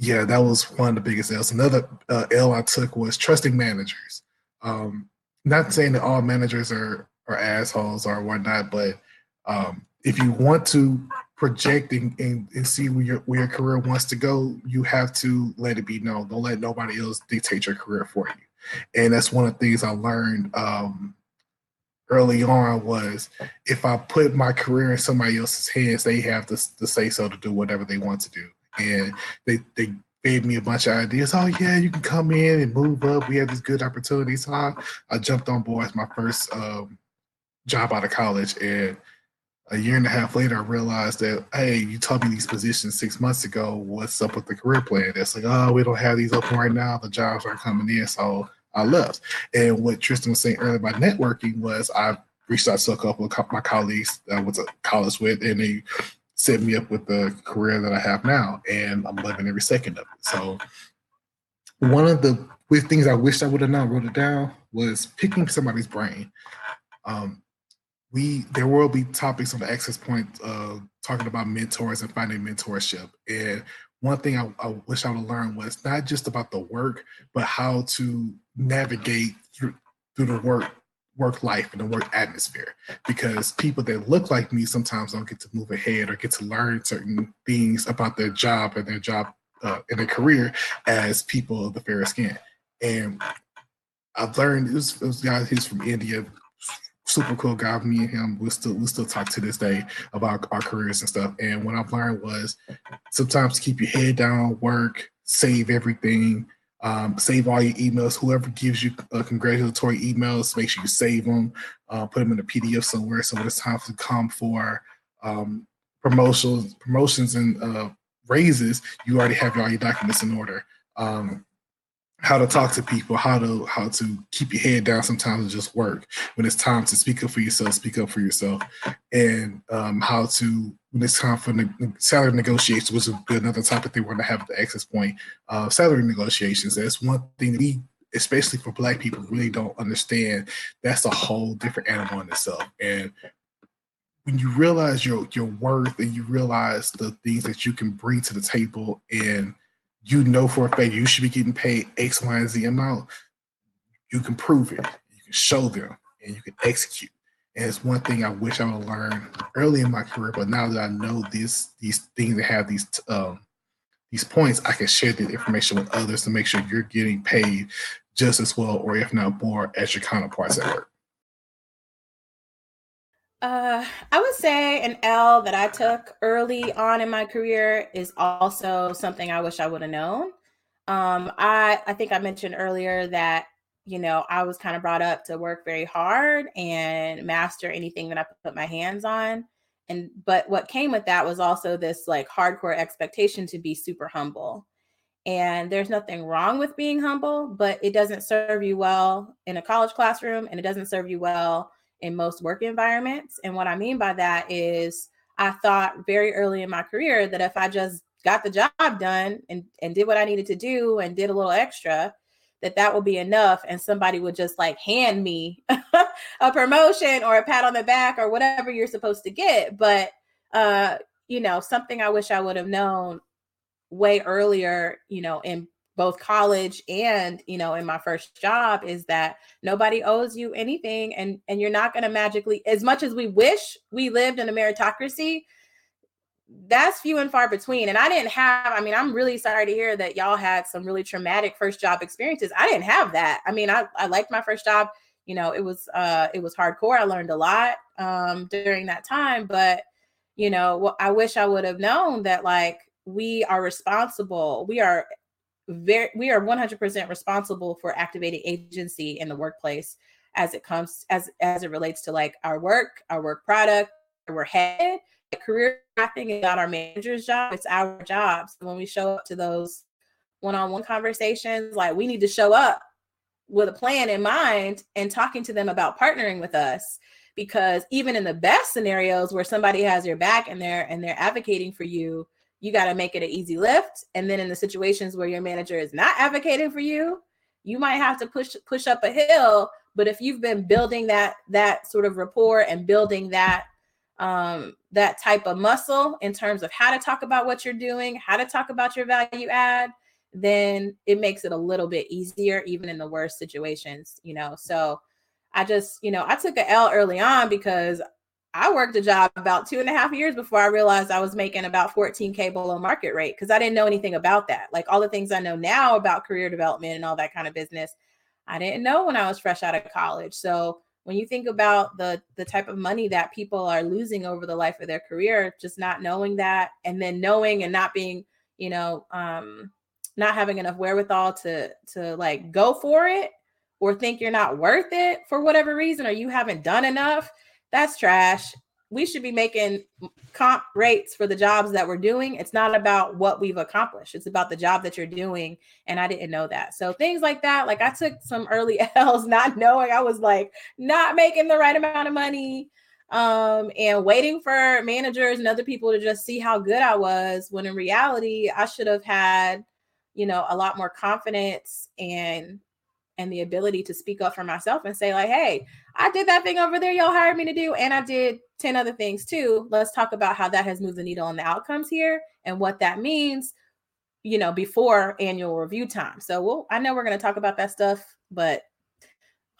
yeah, that was one of the biggest L's. Another uh, L I took was trusting managers. Um, not saying that all managers are are assholes or whatnot, but um, if you want to project and, and, and, see where your where your career wants to go, you have to let it be known. Don't let nobody else dictate your career for you. And that's one of the things I learned um, early on was if I put my career in somebody else's hands, they have to, to say so to do whatever they want to do and they they gave me a bunch of ideas. Oh yeah, you can come in and move up. We have these good opportunities. So I, I jumped on board as my first um, job out of college, and a year and a half later, I realized that hey, you told me these positions six months ago. What's up with the career plan? It's like oh, we don't have these open right now. The jobs aren't coming in, so I left. And what Tristan was saying earlier about networking was I reached out to a couple of my colleagues that I went to college with, and they set me up with the career that I have now, and I'm loving every second of it. So one of the things I wished I would have not wrote it down, was picking somebody's brain. Um, we there will be topics on the access point uh, talking about mentors and finding mentorship. And one thing I, I wish I would have learned was not just about the work, but how to navigate through through the work work life and the work atmosphere because people that look like me sometimes don't get to move ahead or get to learn certain things about their job and their job uh, in their career as people of the fair skin and I've learned it was, was guy he's from India super cool guy. Me and him, we still we still talk to this day about our careers and stuff. And what I've learned was sometimes keep your head down, work, save everything, um, save all your emails. Whoever gives you a congratulatory emails, make sure you save them, uh, put them in a PDF somewhere. So when it's time to come for um, promotions, promotions and uh, raises, you already have all your documents in order. Um, how to talk to people, how to how to keep your head down sometimes and just work. When it's time to speak up for yourself, speak up for yourself, and um, how to when it's time for ne- salary negotiations, which another topic they want to have at the access point. Uh, salary negotiations. That's one thing we, especially for Black people, really don't understand. That's a whole different animal in itself, and when you realize your your worth and you realize the things that you can bring to the table and you know for a fact you should be getting paid X, Y, and Z amount, you can prove it. You can show them and you can execute. And it's one thing I wish I would learn early in my career, but now that I know these these things that have these um, these points, I can share the information with others to make sure you're getting paid just as well, or if not more, as your counterparts at work. Uh, I would say an L that I took early on in my career is also something I wish I would have known. Um, I I think I mentioned earlier that you know I was kind of brought up to work very hard and master anything that I put my hands on. And but what came with that was also this like hardcore expectation to be super humble. And there's nothing wrong with being humble, but it doesn't serve you well in a college classroom and it doesn't serve you well in most work environments. And what I mean by that is I thought very early in my career that if I just got the job done and, and did what I needed to do and did a little extra, that that would be enough and somebody would just like hand me <laughs> a promotion or a pat on the back or whatever you're supposed to get. But uh you know something i wish i would have known way earlier you know in both college and you know in my first job is that nobody owes you anything and and you're not going to magically as much as we wish we lived in a meritocracy that's few and far between. And i didn't have i mean i'm really sorry to hear that y'all had some really traumatic first job experiences. I didn't have that. I mean i, I liked my first job. You know it was uh it was hardcore. I learned a lot um during that time. But you know i wish i would have known that like we are responsible. We are very we are 100% responsible for activating agency in the workplace as it comes as as it relates to like our work our work product we're headed career thing is not our manager's job it's our job. So when we show up to those one-on-one conversations like we need to show up with a plan in mind and talking to them about partnering with us. Because even in the best scenarios where somebody has your back and they're and they're advocating for you you got to make it an easy lift. And then in the situations where your manager is not advocating for you you might have to push push up a hill. But if you've been building that that sort of rapport and building that um, that type of muscle in terms of how to talk about what you're doing how to talk about your value add then it makes it a little bit easier even in the worst situations you know so i just you know i took a l early on because I worked a job about two and a half years before I realized I was making about 14K below market rate because I didn't know anything about that. Like all the things I know now about career development and all that kind of business, I didn't know when I was fresh out of college. So when you think about the the type of money that people are losing over the life of their career, just not knowing that and then knowing and not being, you know, um, not having enough wherewithal to to like go for it or think you're not worth it for whatever reason or you haven't done enough that's trash. We should be making comp rates for the jobs that we're doing. It's not about what we've accomplished. It's about the job that you're doing. And I didn't know that. So things like that, like I took some early <laughs> L's not knowing I was like not making the right amount of money um, and waiting for managers and other people to just see how good I was when in reality I should have had you know, a lot more confidence and and the ability to speak up for myself and say like, "Hey, I did that thing over there y'all hired me to do and I did 10 other things too. Let's talk about how that has moved the needle on the outcomes here and what that means, you know, before annual review time." So, we'll I know we're going to talk about that stuff, but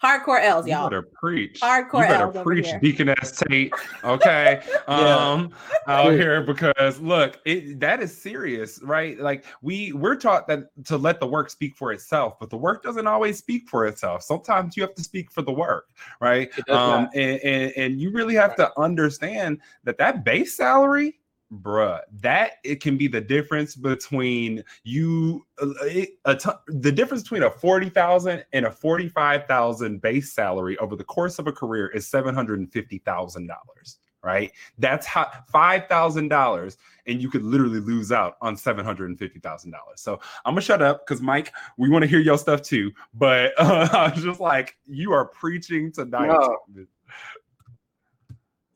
Hardcore L's, y'all. You better preach. Hardcore You better L's over preach, here. Deaconess Tate. Okay, <laughs> Yeah. um, out here because look, it that is serious, right? Like we we're taught that to let the work speak for itself, but the work doesn't always speak for itself. Sometimes you have to speak for the work, right? Um, and, and and you really have to understand that that base salary bruh that it can be the difference between you uh, it, a t- the difference between a 40,000 and a 45,000 base salary over the course of a career is $750,000 right that's how $5,000 and you could literally lose out on $750,000 so I'm gonna shut up cuz Mike we want to hear your stuff too but uh, <laughs> I was just like you are preaching tonight No.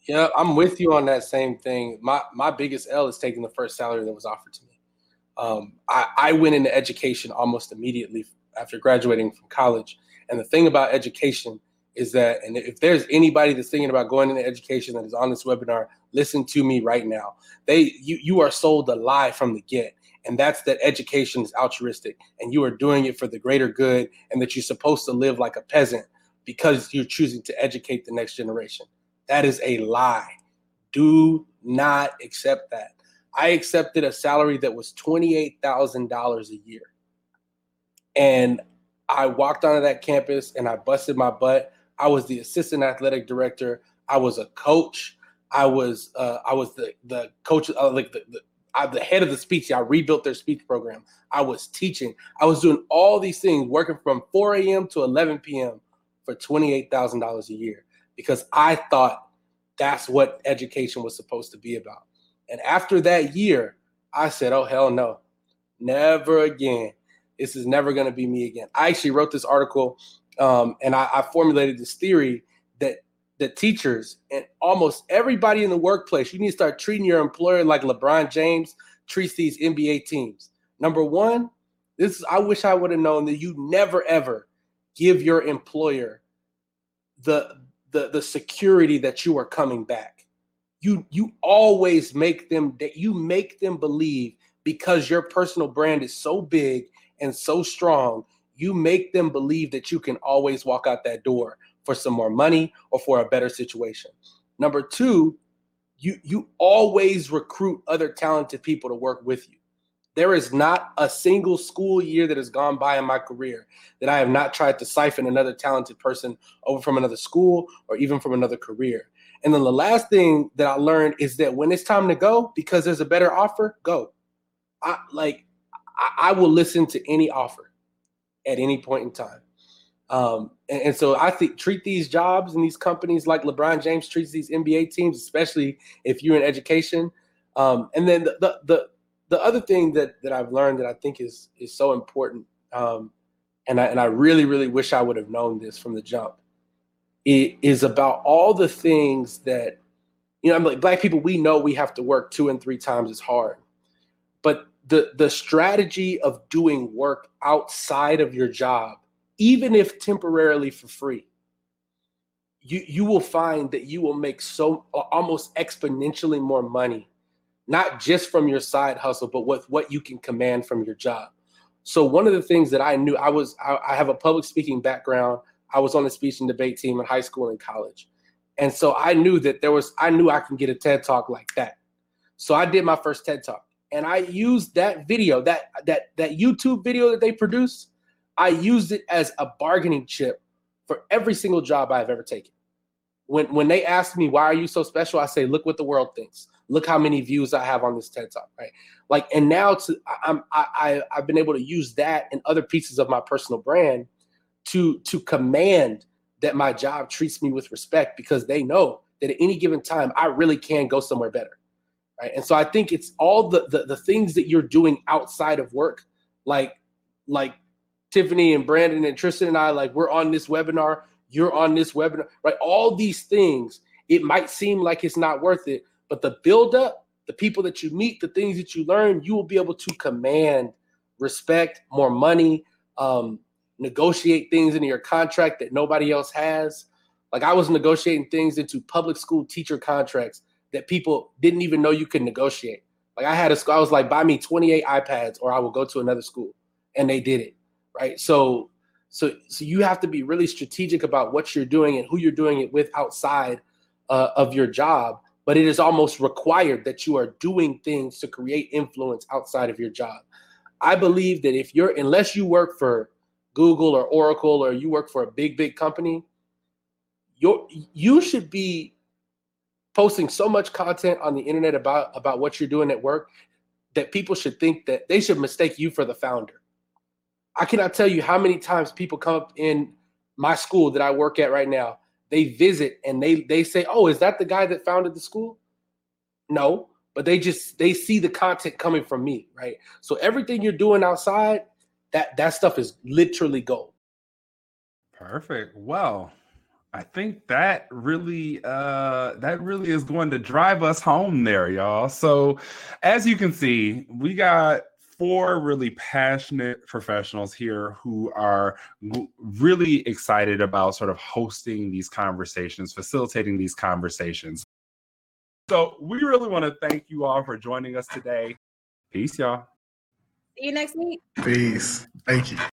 Yeah, I'm with you on that same thing. My my biggest L is taking the first salary that was offered to me. Um, I, I went into education almost immediately after graduating from college. And the thing about education is that, and if there's anybody that's thinking about going into education that is on this webinar, listen to me right now. They you you are sold a lie from the get. And that's that education is altruistic and you are doing it for the greater good and that you're supposed to live like a peasant because you're choosing to educate the next generation. That is a lie. Do not accept that. I accepted a salary that was $28,000 a year. And I walked onto that campus and I busted my butt. I was the assistant athletic director. I was a coach. I was uh, I was the the coach uh, like the, the I, the head of the speech. I rebuilt their speech program. I was teaching. I was doing all these things, working from 4 a.m. to 11 p.m. for $28,000 a year because I thought that's what education was supposed to be about. And after that year, I said, oh, hell no, never again. This is never going to be me again. I actually wrote this article um, and I, I formulated this theory that the teachers and almost everybody in the workplace, you need to start treating your employer like LeBron James treats these NBA teams. Number one, this is, I wish I would have known that you never ever give your employer the the the security that you are coming back. You you always make them that you make them believe because your personal brand is so big and so strong, you make them believe that you can always walk out that door for some more money or for a better situation. Number 2, you you always recruit other talented people to work with you. There is not a single school year that has gone by in my career that I have not tried to siphon another talented person over from another school or even from another career. And then the last thing that I learned is that when it's time to go, because there's a better offer, go. I like I, I will listen to any offer at any point in time. Um, and, and so I think treat these jobs and these companies like LeBron James treats these NBA teams, especially if you're in education. Um, and then the, the the the other thing that that I've learned that I think is is so important, um, and I and I really really wish I would have known this from the jump, it is about all the things that you know. I'm like black people. We know we have to work two and three times as hard, but the the strategy of doing work outside of your job, even if temporarily for free, you you will find that you will make so almost exponentially more money not just from your side hustle, but with what you can command from your job. So one of the things that I knew, I was, I, I, have a public speaking background. I was on the speech and debate team in high school and college. And so I knew that there was, I knew I can get a TED talk like that. So I did my first TED talk and I used that video, that, that, that YouTube video that they produced. I used it as a bargaining chip for every single job I've ever taken. When, when they asked me, why are you so special? I say, look what the world thinks look how many views I have on this TED Talk, right? Like, and now to I'm I, I I've been able to use that and other pieces of my personal brand to to command that my job treats me with respect because they know that at any given time I really can go somewhere better, right? And so I think it's all the the, the things that you're doing outside of work, like like Tiffany and Brandon and Tristan and I, like we're on this webinar, you're on this webinar, right? All these things, it might seem like it's not worth it, but the build up, the people that you meet, the things that you learn, you will be able to command respect, more money, um, negotiate things into your contract that nobody else has. Like I was negotiating things into public school teacher contracts that people didn't even know you could negotiate. Like I had a school, I was like, buy me 28 iPads or I will go to another school. And they did it. Right. So so so you have to be really strategic about what you're doing and who you're doing it with outside uh, of your job. But it is almost required that you are doing things to create influence outside of your job. I believe that if you're unless you work for Google or Oracle or you work for a big, big company, you you should be posting so much content on the internet about about what you're doing at work that people should think that they should mistake you for the founder. I cannot tell you how many times people come up in my school that I work at right now. They visit and they they say, "Oh, is that the guy that founded the school?" No, but they just they see the content coming from me, right? So everything you're doing outside, that that stuff is literally gold. Perfect. Well, I think that really uh that really is going to drive us home there, y'all. So as you can see, we got four really passionate professionals here who are really excited about sort of hosting these conversations, facilitating these conversations. So we really want to thank you all for joining us today. Peace, y'all. See you next week. Peace. Thank you.